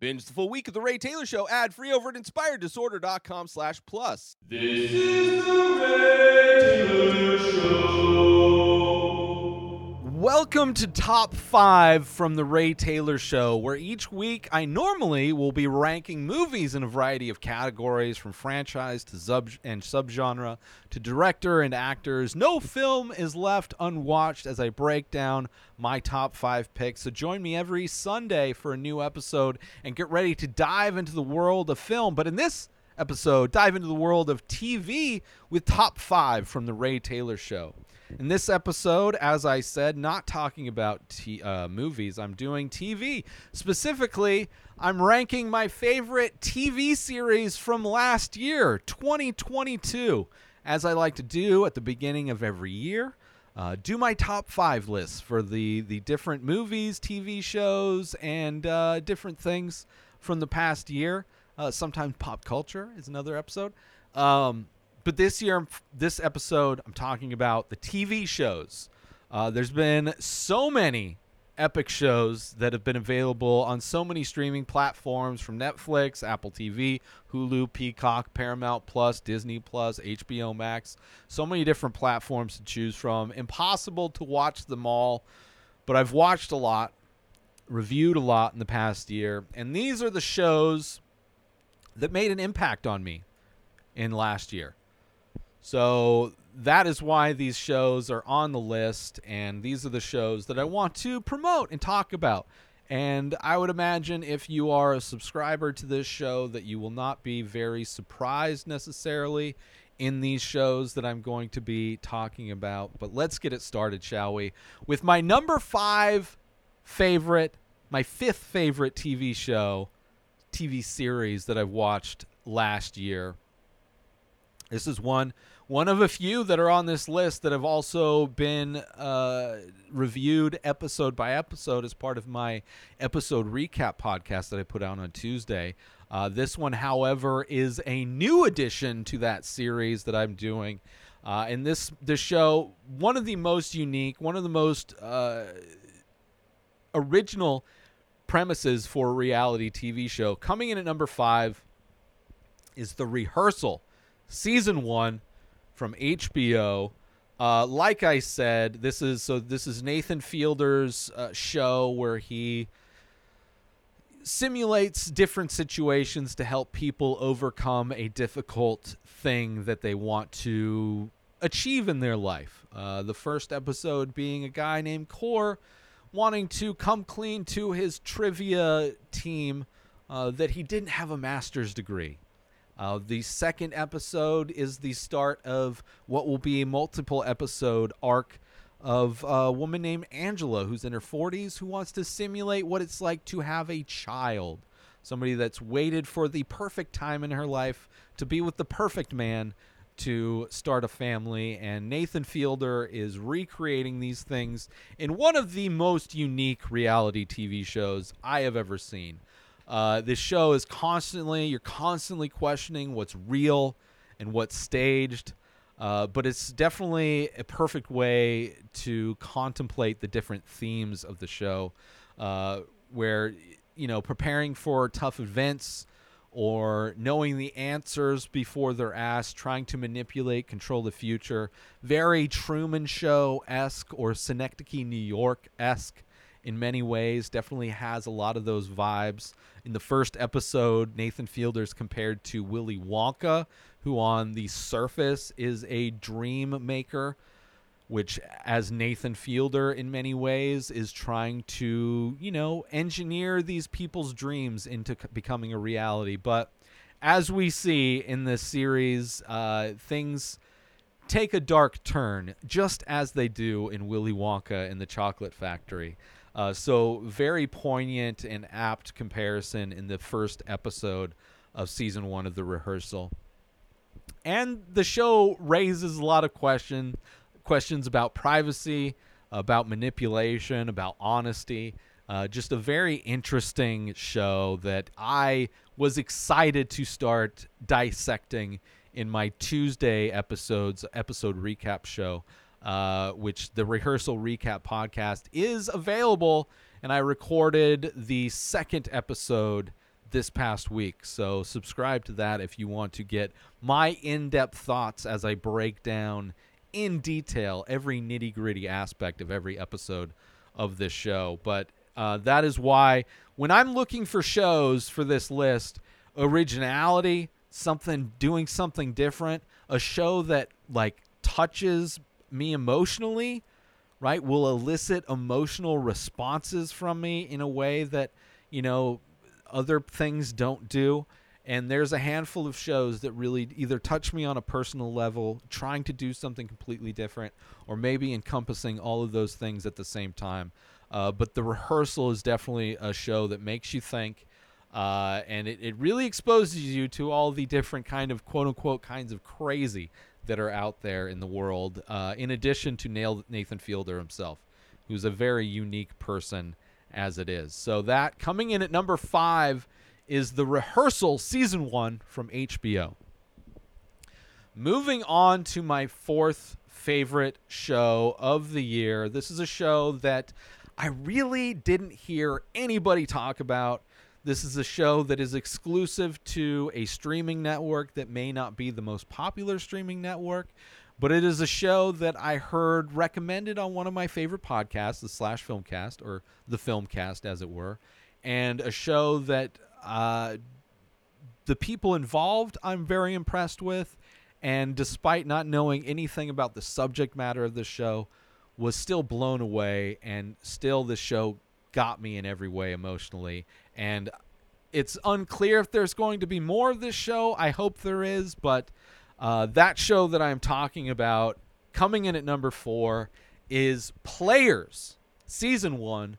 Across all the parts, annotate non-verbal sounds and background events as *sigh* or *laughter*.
Binge the full week of The Ray Taylor Show ad free over at inspireddisorder.com slash plus. This is the Ray Taylor Show. Welcome to Top 5 from The Ray Taylor Show, where each week I normally will be ranking movies in a variety of categories from franchise to sub and subgenre to director and actors. No film is left unwatched as I break down my top 5 picks. So join me every Sunday for a new episode and get ready to dive into the world of film. But in this episode, dive into the world of TV with Top 5 from The Ray Taylor Show. In this episode, as I said, not talking about t- uh, movies, I'm doing TV. Specifically, I'm ranking my favorite TV series from last year, 2022, as I like to do at the beginning of every year. Uh, do my top five lists for the, the different movies, TV shows, and uh, different things from the past year. Uh, sometimes pop culture is another episode. Um, but this year, this episode, I'm talking about the TV shows. Uh, there's been so many epic shows that have been available on so many streaming platforms from Netflix, Apple TV, Hulu, Peacock, Paramount Plus, Disney Plus, HBO Max. So many different platforms to choose from. Impossible to watch them all, but I've watched a lot, reviewed a lot in the past year, and these are the shows that made an impact on me in last year. So that is why these shows are on the list, and these are the shows that I want to promote and talk about. And I would imagine if you are a subscriber to this show, that you will not be very surprised necessarily in these shows that I'm going to be talking about. But let's get it started, shall we? With my number five favorite, my fifth favorite TV show, TV series that I've watched last year. This is one one of a few that are on this list that have also been uh, reviewed episode by episode as part of my episode recap podcast that I put out on Tuesday. Uh, this one, however, is a new addition to that series that I'm doing. Uh, and this this show, one of the most unique, one of the most uh, original premises for a reality TV show, coming in at number five, is the rehearsal, season one from HBO. Uh, like I said, this is so this is Nathan Fielder's uh, show where he simulates different situations to help people overcome a difficult thing that they want to achieve in their life. Uh, the first episode being a guy named Kor wanting to come clean to his trivia team uh, that he didn't have a master's degree. Uh, the second episode is the start of what will be a multiple episode arc of a woman named Angela who's in her 40s who wants to simulate what it's like to have a child. Somebody that's waited for the perfect time in her life to be with the perfect man to start a family. And Nathan Fielder is recreating these things in one of the most unique reality TV shows I have ever seen. Uh, this show is constantly you're constantly questioning what's real and what's staged. Uh, but it's definitely a perfect way to contemplate the different themes of the show, uh, where you know preparing for tough events or knowing the answers before they're asked, trying to manipulate, control the future. Very Truman Show esque or Synecdoche, New York esque in many ways. Definitely has a lot of those vibes. In the first episode, Nathan Fielder's compared to Willy Wonka, who on the surface is a dream maker, which, as Nathan Fielder in many ways, is trying to, you know, engineer these people's dreams into becoming a reality. But as we see in this series, uh, things take a dark turn, just as they do in Willy Wonka and the Chocolate Factory. Uh, so very poignant and apt comparison in the first episode of season one of the rehearsal. And the show raises a lot of question questions about privacy, about manipulation, about honesty. Uh, just a very interesting show that I was excited to start dissecting in my Tuesday episodes episode recap show uh, which the rehearsal recap podcast is available. And I recorded the second episode this past week. So subscribe to that if you want to get my in-depth thoughts as I break down in detail every nitty-gritty aspect of every episode of this show. But uh, that is why when I'm looking for shows for this list, originality, something doing something different, a show that like touches me emotionally, right, will elicit emotional responses from me in a way that, you know, other things don't do. And there's a handful of shows that really either touch me on a personal level, trying to do something completely different, or maybe encompassing all of those things at the same time. Uh, but the rehearsal is definitely a show that makes you think, uh, and it, it really exposes you to all the different kind of quote unquote kinds of crazy that are out there in the world. Uh, in addition to Nathan Fielder himself, who's a very unique person as it is. So that coming in at number five is the rehearsal season one from HBO. Moving on to my fourth favorite show of the year. This is a show that I really didn't hear anybody talk about. This is a show that is exclusive to a streaming network that may not be the most popular streaming network, but it is a show that I heard recommended on one of my favorite podcasts, the Slash Filmcast, or the Filmcast, as it were, and a show that uh, the people involved I'm very impressed with. And despite not knowing anything about the subject matter of the show, was still blown away, and still the show got me in every way emotionally. And it's unclear if there's going to be more of this show. I hope there is, but uh, that show that I'm talking about, coming in at number four, is Players, season one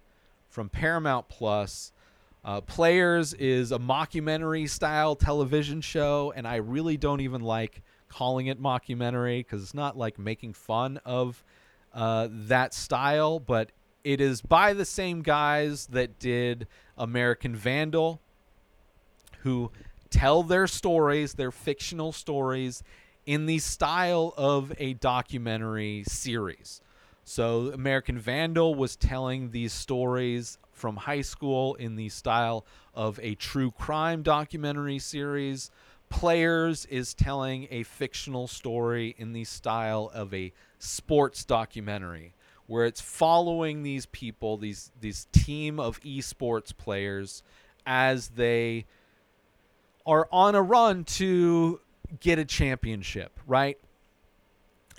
from Paramount Plus. Uh, Players is a mockumentary style television show, and I really don't even like calling it mockumentary because it's not like making fun of uh, that style, but it is by the same guys that did American Vandal, who tell their stories, their fictional stories, in the style of a documentary series. So, American Vandal was telling these stories from high school in the style of a true crime documentary series. Players is telling a fictional story in the style of a sports documentary where it's following these people, these these team of esports players as they are on a run to get a championship, right?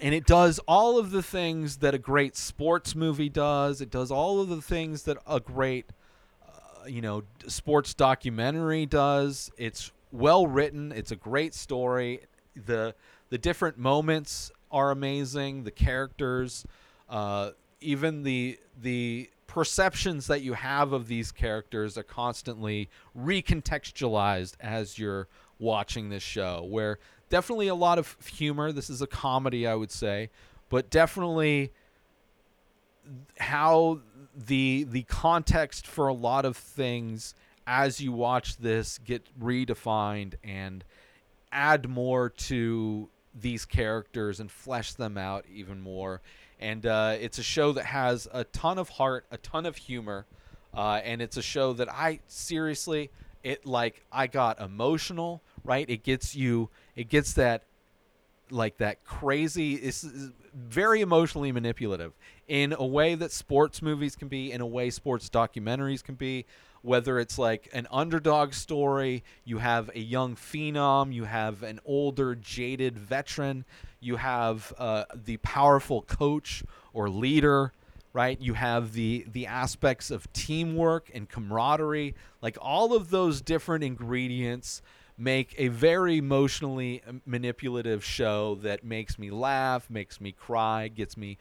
And it does all of the things that a great sports movie does. It does all of the things that a great, uh, you know, sports documentary does. It's well written. It's a great story. the The different moments are amazing. The characters, uh, even the the perceptions that you have of these characters are constantly recontextualized as you're watching this show where definitely a lot of humor this is a comedy i would say but definitely how the the context for a lot of things as you watch this get redefined and add more to these characters and flesh them out even more and uh, it's a show that has a ton of heart, a ton of humor, uh, and it's a show that I seriously, it like I got emotional. Right, it gets you, it gets that, like that crazy. Very emotionally manipulative in a way that sports movies can be, in a way sports documentaries can be whether it's like an underdog story, you have a young phenom, you have an older, jaded veteran, you have uh, the powerful coach or leader, right? You have the the aspects of teamwork and camaraderie, like all of those different ingredients make a very emotionally um, manipulative show that makes me laugh, makes me cry, gets me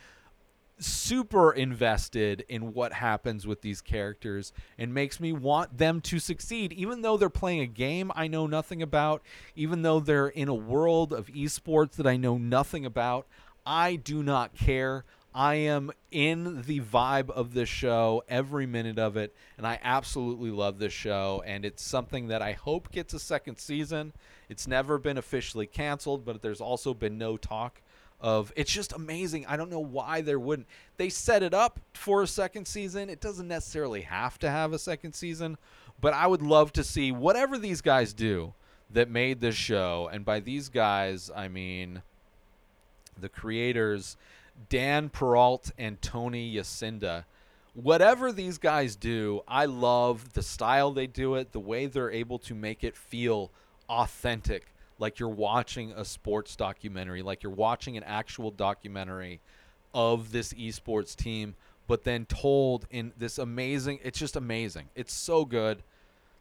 super invested in what happens with these characters and makes me want them to succeed. Even though they're playing a game I know nothing about even though they're in a world of esports that I know nothing about I do not care I am in the vibe of this show every minute of it and I absolutely love this show and it's something that I hope gets a second season it's never been officially canceled but there's also been no talk of it's just amazing. I don't know why there wouldn't. They set it up for a second season. It doesn't necessarily have to have a second season, But I would love to see whatever these guys do that made this show, and by these guys I mean the creators Dan Perrault and Tony Yacenda. Whatever these guys do, I love the style they do it, the way they're able to make it feel authentic, like you're watching a sports documentary, like you're watching an actual documentary of this esports team, but then told in this amazing, it's just amazing. It's so good.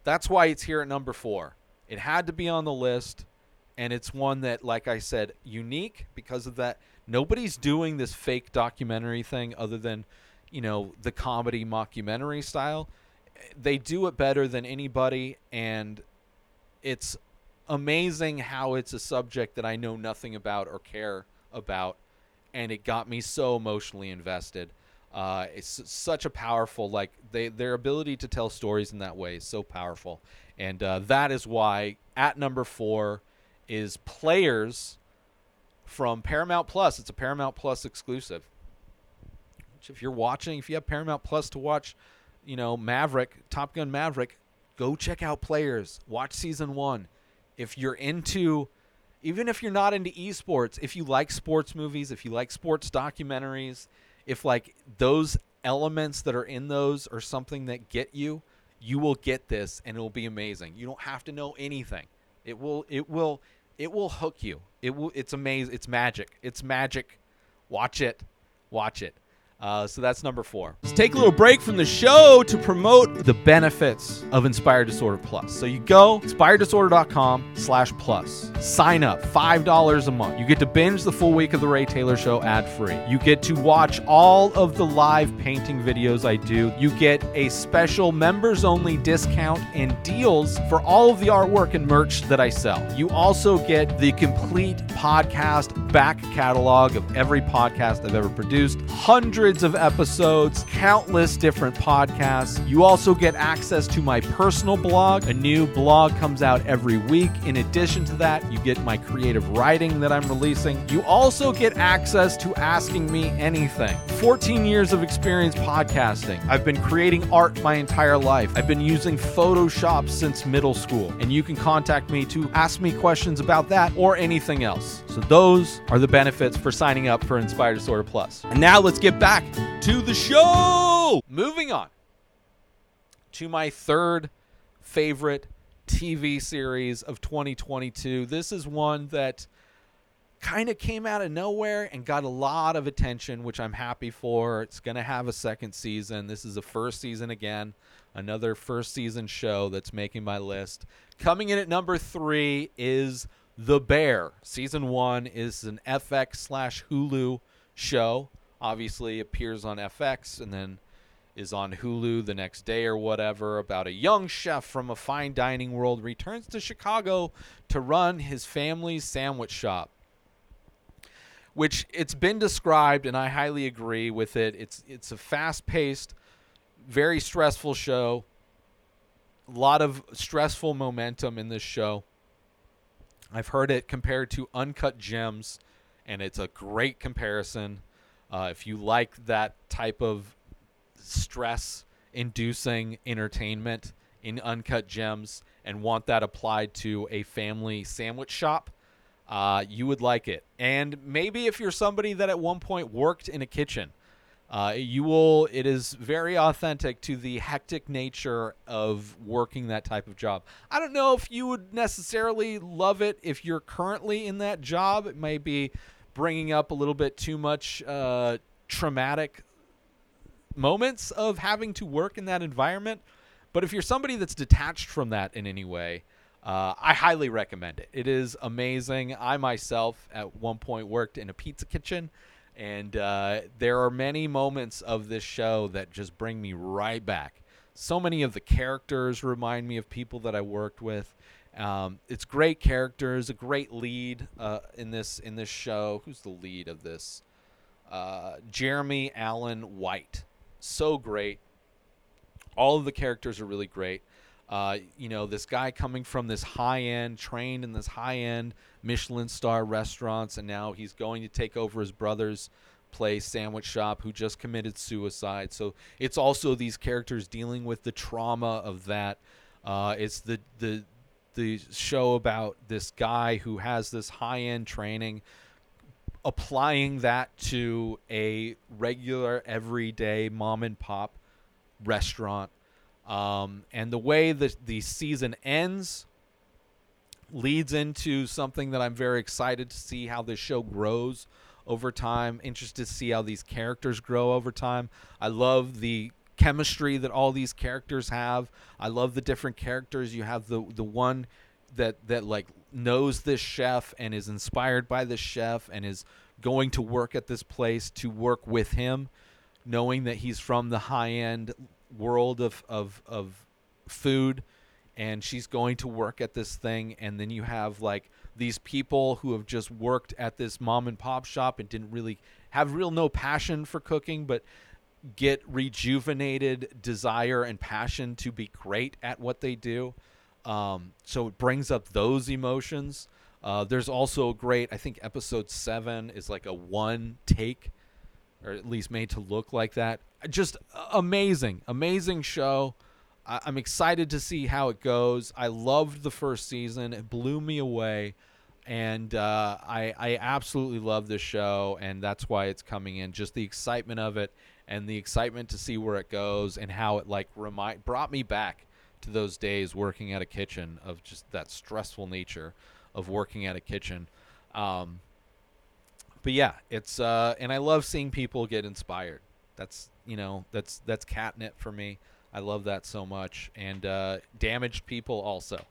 That's why it's here at number four. It had to be on the list, and it's one that, like I said, unique because of that. Nobody's doing this fake documentary thing other than, you know, the comedy mockumentary style. They do it better than anybody, and it's amazing how it's a subject that I know nothing about or care about, and it got me so emotionally invested. Uh, it's such a powerful like they their ability to tell stories in that way is so powerful, and uh, that is why at number four is Players from Paramount Plus. It's a Paramount Plus exclusive. Which if you're watching, if you have Paramount Plus to watch, you know Maverick, Top Gun Maverick, go check out Players. Watch season one. If you're into even if you're not into esports, if you like sports movies, if you like sports documentaries, if like those elements that are in those are something that get you, you will get this and it will be amazing. You don't have to know anything. It will it will it will hook you. It will it's amazing. It's magic. It's magic. Watch it. Watch it. Uh, so that's number four. Let's take a little break from the show to promote the benefits of Inspired Disorder Plus. So you go inspireddisorder.com slash plus. Sign up, $5 a month. You get to binge the full week of the Ray Taylor Show ad free. You get to watch all of the live painting videos I do. You get a special members only discount and deals for all of the artwork and merch that I sell. You also get the complete podcast back catalog of every podcast I've ever produced. Hundreds of episodes, countless different podcasts. You also get access to my personal blog. A new blog comes out every week. In addition to that, you get my creative writing that I'm releasing. You also get access to asking me anything. 14 years of experience podcasting. I've been creating art my entire life. I've been using Photoshop since middle school, and you can contact me to ask me questions about that or anything else. So those are the benefits for signing up for Inspired Disorder Plus. And now let's get back to the show. Moving on to my third favorite TV series of 2022. This is one that kind of came out of nowhere and got a lot of attention, which I'm happy for. It's going to have a second season. This is the first season again, another first season show that's making my list. Coming in at number three is The Bear. Season one is an FX slash Hulu show. Obviously, appears on FX and then is on Hulu the next day or whatever about a young chef from a fine dining world returns to Chicago to run his family's sandwich shop which it's been described and I highly agree with it. It's it's a fast-paced, very stressful show. A lot of stressful momentum in this show. I've heard it compared to Uncut Gems and it's a great comparison. Uh, if you like that type of stress inducing entertainment in Uncut Gems and want that applied to a family sandwich shop, uh, you would like it. And maybe if you're somebody that at one point worked in a kitchen, uh, you will. It is very authentic to the hectic nature of working that type of job. I don't know if you would necessarily love it if you're currently in that job. It may be bringing up a little bit too much uh, traumatic moments of having to work in that environment. But if you're somebody that's detached from that in any way, uh, I highly recommend it. It is amazing. I myself, at one point, worked in a pizza kitchen, and uh, there are many moments of this show that just bring me right back. So many of the characters remind me of people that I worked with. Um, it's great characters, a great lead uh, in this in this show. Who's the lead of this? Uh, Jeremy Allen White. So great. All of the characters are really great. Uh, you know, this guy coming from this high end, trained in this high end Michelin star restaurants, and now he's going to take over his brother's place, sandwich shop, who just committed suicide. So it's also these characters dealing with the trauma of that. Uh, it's the the the show about this guy who has this high end training, applying that to a regular everyday mom and pop restaurant. Um, and the way that the season ends leads into something that I'm very excited to see how this show grows over time. Interested to see how these characters grow over time. I love the chemistry that all these characters have. I love the different characters. You have the the one that that like knows this chef and is inspired by this chef and is going to work at this place to work with him, knowing that he's from the high end world of of of food and she's going to work at this thing and then you have like these people who have just worked at this mom and pop shop and didn't really have real no passion for cooking but get rejuvenated desire and passion to be great at what they do. Um, so it brings up those emotions. Uh, there's also great i think episode 7 is like a one take or at least made to look like that just amazing amazing show I- I'm excited to see how it goes. I loved the first season; it blew me away, and uh, I I absolutely love this show, and that's why it's coming in. Just the excitement of it, and the excitement to see where it goes, and how it like remind brought me back to those days working at a kitchen of just that stressful nature of working at a kitchen. Um, but yeah, it's uh, and I love seeing people get inspired. That's you know that's that's catnip for me. I love that so much, and uh, damaged people also.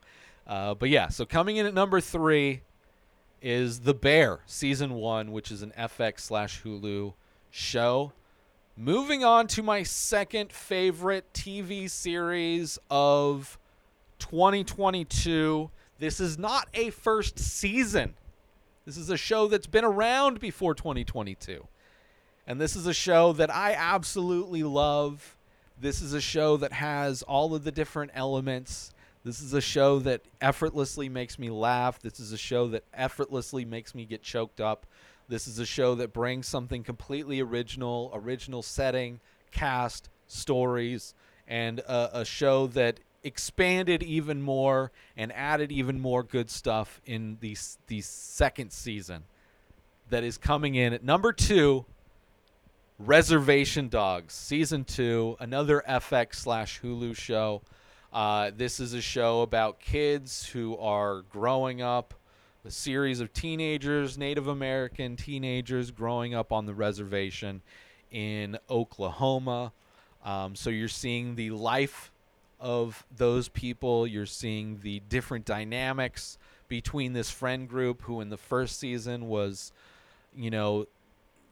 Uh, but yeah, so coming in at number three is The Bear season one, which is an FX slash Hulu show. Moving on to my second favorite TV series of 2022. This is not a first season. This is a show that's been around before 2022. And this is a show that I absolutely love. This is a show that has all of the different elements. This is a show that effortlessly makes me laugh. This is a show that effortlessly makes me get choked up. This is a show that brings something completely original, original setting, cast, stories, and a, a show that expanded even more and added even more good stuff in the the second season that is coming in at number 2 Reservation Dogs season 2 another FX slash Hulu show uh, this is a show about kids who are growing up a series of teenagers Native American teenagers growing up on the reservation in Oklahoma um, so you're seeing the life of those people. You're seeing the different dynamics between this friend group who in the first season was, you know,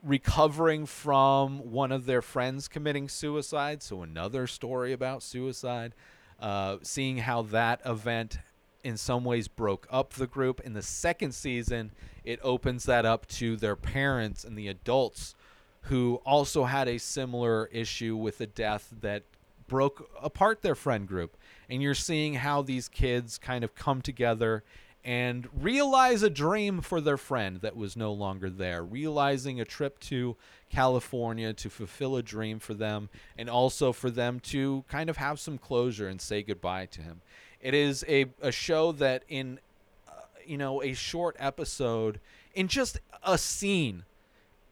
recovering from one of their friends committing suicide. So another story about suicide. Uh, seeing how that event in some ways broke up the group. In the second season, it opens that up to their parents and the adults who also had a similar issue with a death that broke apart their friend group. And you're seeing how these kids kind of come together and realize a dream for their friend that was no longer there, realizing a trip to California to fulfill a dream for them, and also for them to kind of have some closure and say goodbye to him. It is a, a show that, in uh, you know, a short episode, in just a scene,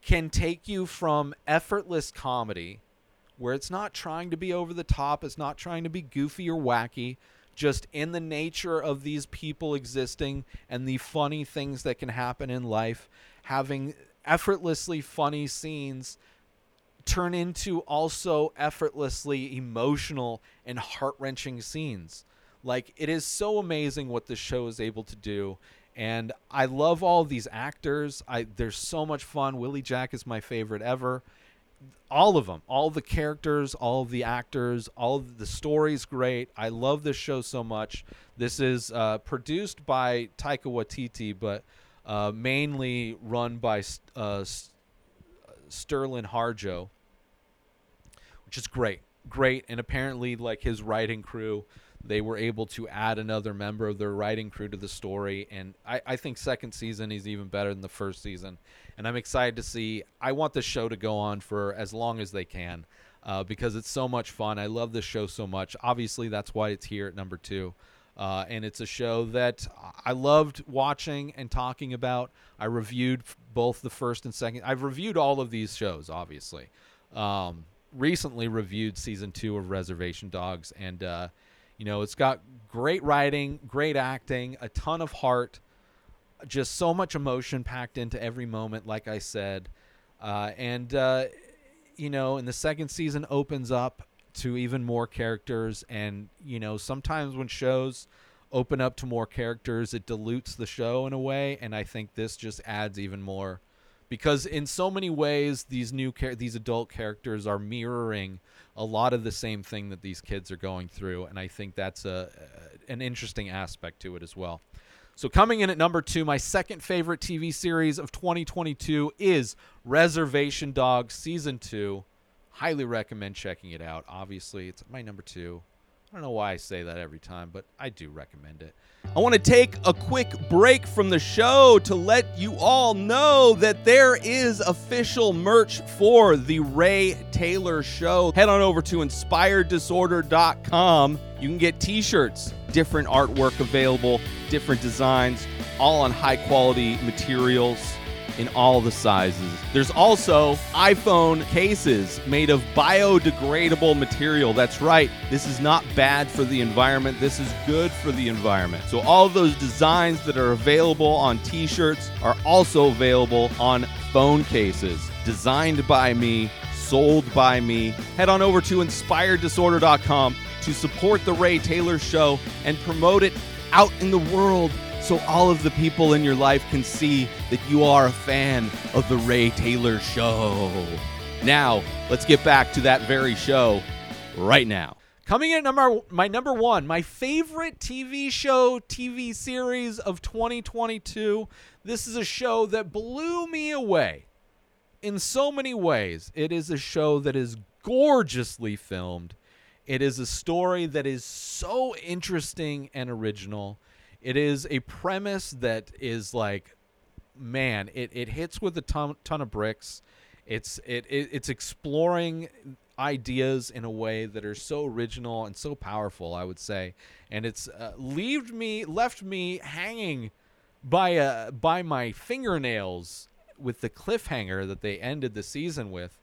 can take you from effortless comedy where it's not trying to be over the top, it's not trying to be goofy or wacky, just in the nature of these people existing and the funny things that can happen in life, having effortlessly funny scenes turn into also effortlessly emotional and heart-wrenching scenes. Like it is so amazing what this show is able to do and I love all these actors. I there's so much fun. Willie Jack is my favorite ever all of them, all the characters, all the actors, all the stories great. I love this show so much. This is uh, produced by Taika Waititi, but uh, mainly run by uh, Sterlin Harjo, which is great, great. And apparently, like his writing crew, they were able to add another member of their writing crew to the story. And I, I think second season is even better than the first season and I'm excited to see. I want the show to go on for as long as they can. uh, because it's so much fun. I love this show so much. Obviously, that's why it's here at number two. Uh, and it's a show that I loved watching and talking about. I reviewed both the first and second. I've reviewed all of these shows, obviously. Um, recently reviewed season two of Reservation Dogs, and uh, you know it's got great writing, great acting, a ton of heart, just so much emotion packed into every moment. Like I said, uh, and uh, you know, and the second season opens up to even more characters. And you know sometimes when shows open up to more characters it dilutes the show in a way. And i think this just adds even more because in so many ways these new char- these adult characters are mirroring a lot of the same thing that these kids are going through. And i think that's a an interesting aspect to it as well so coming in at number two, my second favorite TV series of 2022 is Reservation Dogs season two. Highly recommend checking it out. Obviously, it's my number two. I don't know why I say that every time, but I do recommend it. I want to take a quick break from the show to let you all know that there is official merch for the Ray Taylor Show. Head on over to inspireddisorder.com. You can get t shirts, different artwork available, different designs, all on high quality materials in all the sizes. There's also iPhone cases made of biodegradable material. That's right, this is not bad for the environment, this is good for the environment. So, all those designs that are available on t shirts are also available on phone cases. Designed by me, sold by me. Head on over to inspireddisorder.com to support the Ray Taylor Show and promote it out in the world so all of the people in your life can see that you are a fan of the Ray Taylor Show. Now, let's get back to that very show right now. Coming in at number my number one, my favorite TV show, TV series of 2022. This is a show that blew me away in so many ways. It is a show that is gorgeously filmed. It is a story that is so interesting and original. It is a premise that is like, man, it, it hits with a ton, ton of bricks. It's it, it it's exploring ideas in a way that are so original and so powerful. I would say, and it's uh, left me left me hanging by uh by my fingernails with the cliffhanger that they ended the season with.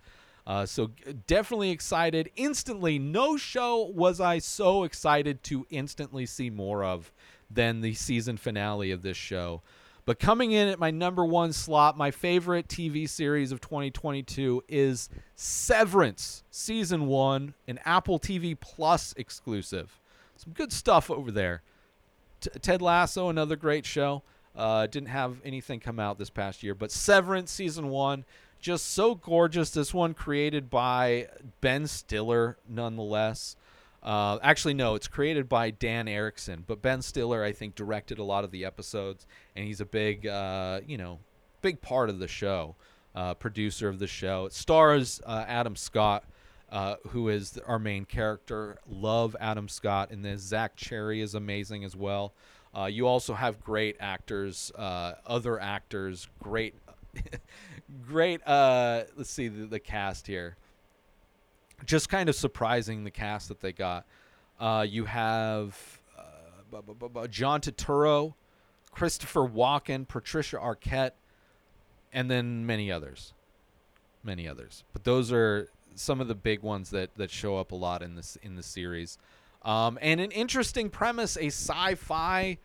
Uh, so definitely excited. Instantly, no show was I so excited to instantly see more of than the season finale of this show. But coming in at my number one slot, my favorite TV series of 2022 is Severance Season 1, an Apple TV Plus exclusive. Some good stuff over there. T- Ted Lasso, another great show. Uh, didn't have anything come out this past year, but Severance Season 1, just so gorgeous. This one created by Ben Stiller, nonetheless. Uh, actually, no, it's created by Dan Erickson, but Ben Stiller, I think, directed a lot of the episodes, and he's a big, uh, you know, big part of the show, uh, producer of the show. It stars uh, Adam Scott, uh, who is our main character. Love Adam Scott, and then Zach Cherry is amazing as well. Uh, you also have great actors, other actors, great, great. Uh, let's see the, the cast here just kind of surprising the cast that they got. Uh, you have uh, bu- bu- bu- John Turturro, Christopher Walken, Patricia Arquette, and then many others, many others. But those are some of the big ones that that show up a lot in this in the series. Um, and an interesting premise, a sci-fi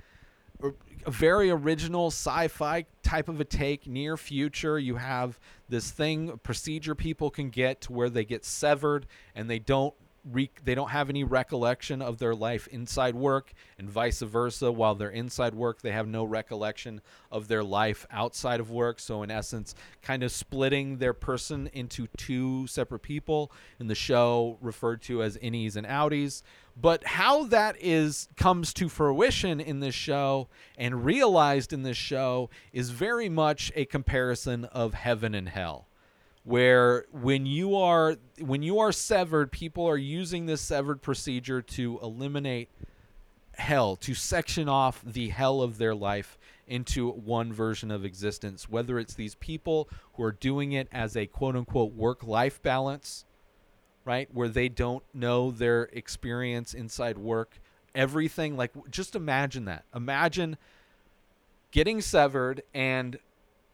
a very original sci-fi type of a take near future. You have this thing procedure people can get to where they get severed and they don't re- they don't have any recollection of their life inside work and vice versa. While they're inside work they have no recollection of their life outside of work. So in essence kind of splitting their person into two separate people. In the show referred to as innies and outies but how that is comes to fruition in this show and realized in this show is very much a comparison of heaven and hell where when you are when you are severed people are using this severed procedure to eliminate hell to section off the hell of their life into one version of existence whether it's these people who are doing it as a quote unquote work life balance right? Where they don't know their experience inside work. Everything like just imagine that. Imagine getting severed and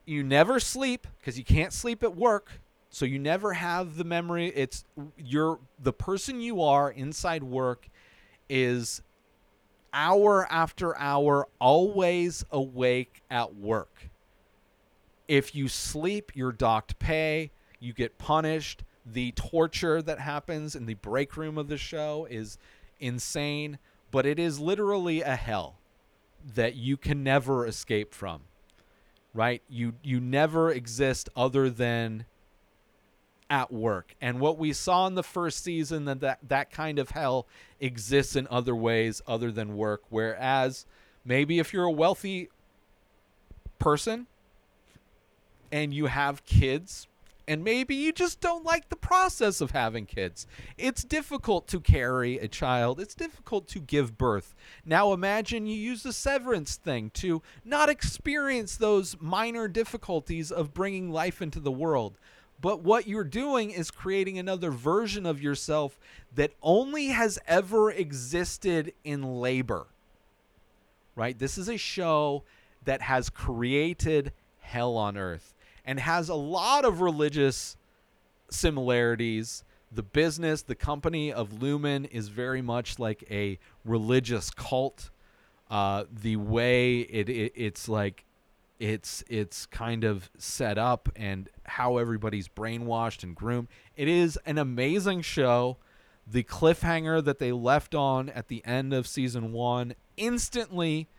you never sleep because you can't sleep at work. So you never have the memory. It's you're the person you are inside work is hour after hour always awake at work. If you sleep, you're docked pay, you get punished. The torture that happens in the break room of the show is insane, but it is literally a hell that you can never escape from. Right? You you never exist other than at work. And what we saw in the first season that that, that kind of hell exists in other ways other than work. Whereas maybe if you're a wealthy person and you have kids and maybe you just don't like the process of having kids. It's difficult to carry a child. It's difficult to give birth. Now imagine you use the severance thing to not experience those minor difficulties of bringing life into the world. But what you're doing is creating another version of yourself that only has ever existed in labor. Right? This is a show that has created hell on earth and has a lot of religious similarities. The business, the company of Lumon is very much like a religious cult. Uh, the way it, it it's like it's it's kind of set up and how everybody's brainwashed and groomed. It is an amazing show. The cliffhanger that they left on at the end of season 1 instantly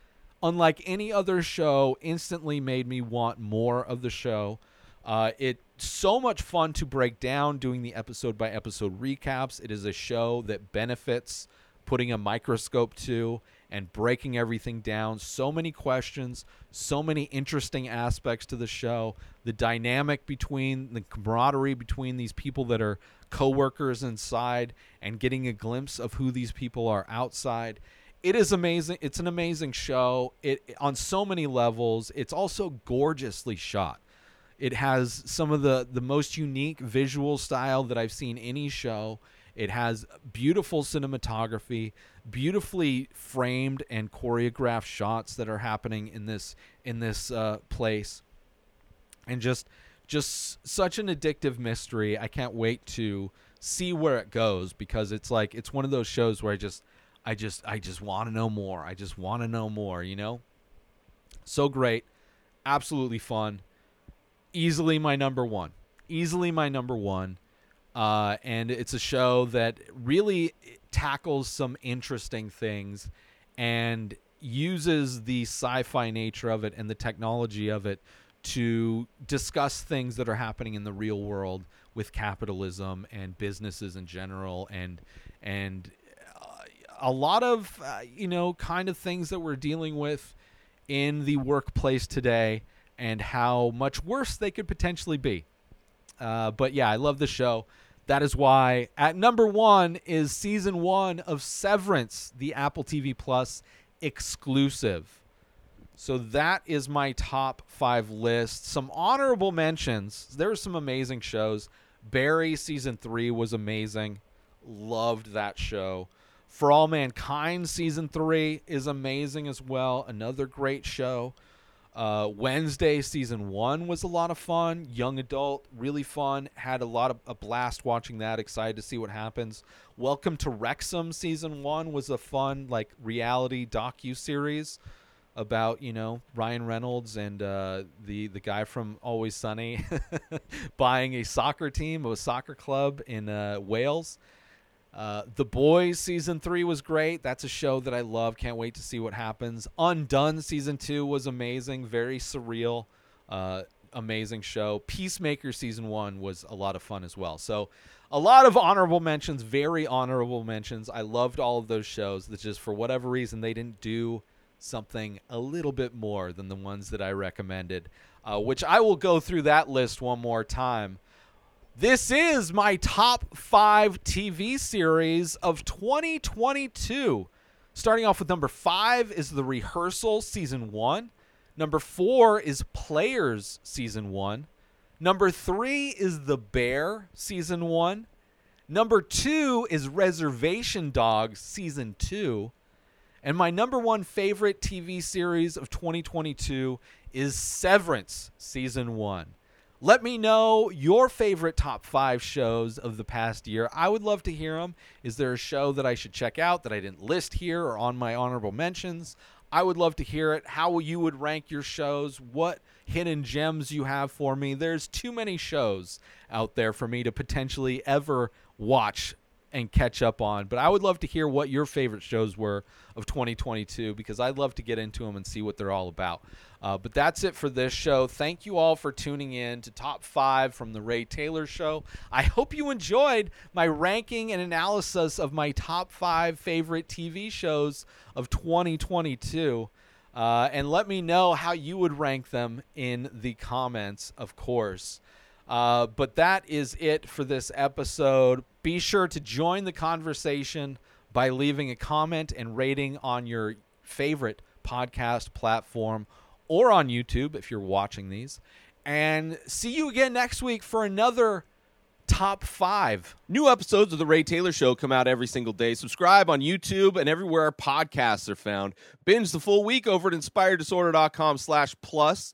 unlike any other show instantly made me want more of the show. Uh, it's so much fun to break down doing the episode by episode recaps. It is a show that benefits putting a microscope to and breaking everything down. So many questions, so many interesting aspects to the show. The dynamic between the camaraderie between these people that are coworkers inside and getting a glimpse of who these people are outside. It is amazing. It's an amazing show. It on so many levels. It's also gorgeously shot. It has some of the the most unique visual style that I've seen any show. It has beautiful cinematography, beautifully framed and choreographed shots that are happening in this in this uh, place, and just just such an addictive mystery. I can't wait to see where it goes because it's like it's one of those shows where I just I just I just want to know more. I just want to know more, you know? So great. Absolutely fun. Easily my number 1. Easily my number 1. Uh, and it's a show that really tackles some interesting things and uses the sci-fi nature of it and the technology of it to discuss things that are happening in the real world with capitalism and businesses in general and and a lot of uh, you know kind of things that we're dealing with in the workplace today and how much worse they could potentially be. Uh, but yeah, I love the show. That is why at number one is season one of Severance, the Apple TV Plus exclusive. So that is my top five list. Some honorable mentions. There were some amazing shows. Barry season three was amazing. Loved that show. For All Mankind season three is amazing as well. Another great show. Uh, Wednesday season one was a lot of fun. Young adult, really fun. Had a lot of a blast watching that. Excited to see what happens. Welcome to Wrexham season one was a fun like reality docu series about you know Ryan Reynolds and uh, the the guy from Always Sunny *laughs* buying a soccer team a soccer club in uh, Wales. Uh, the Boys season three was great. That's a show that I love. Can't wait to see what happens. Undone season two was amazing, very surreal, uh, amazing show. Peacemaker season one was a lot of fun as well. So, a lot of honorable mentions, very honorable mentions. I loved all of those shows. That just for whatever reason they didn't do something a little bit more than the ones that I recommended, uh, which I will go through that list one more time. This is my top five TV series of 2022. Starting off with number five is The Rehearsal Season 1. Number four is Players Season 1. Number three is The Bear Season 1. Number two is Reservation Dogs season two. And my number one favorite TV series of 2022 is Severance season one. Let me know your favorite top five shows of the past year. I would love to hear them. Is there a show that I should check out that I didn't list here or on my honorable mentions? I would love to hear it. How you would rank your shows? What hidden gems you have for me? There's too many shows out there for me to potentially ever watch and catch up on. But I would love to hear what your favorite shows were of 2022 because I'd love to get into them and see what they're all about. Uh, but that's it for this show. Thank you all for tuning in to Top 5 from The Ray Taylor Show. I hope you enjoyed my ranking and analysis of my top 5 favorite TV shows of 2022. Uh, and let me know how you would rank them in the comments, of course. Uh, but that is it for this episode. Be sure to join the conversation by leaving a comment and rating on your favorite podcast platform or on YouTube if you're watching these. And see you again next week for another top five. New episodes of The Ray Taylor Show come out every single day. Subscribe on YouTube and everywhere our podcasts are found. Binge the full week over at inspireddisorder.com slash plus.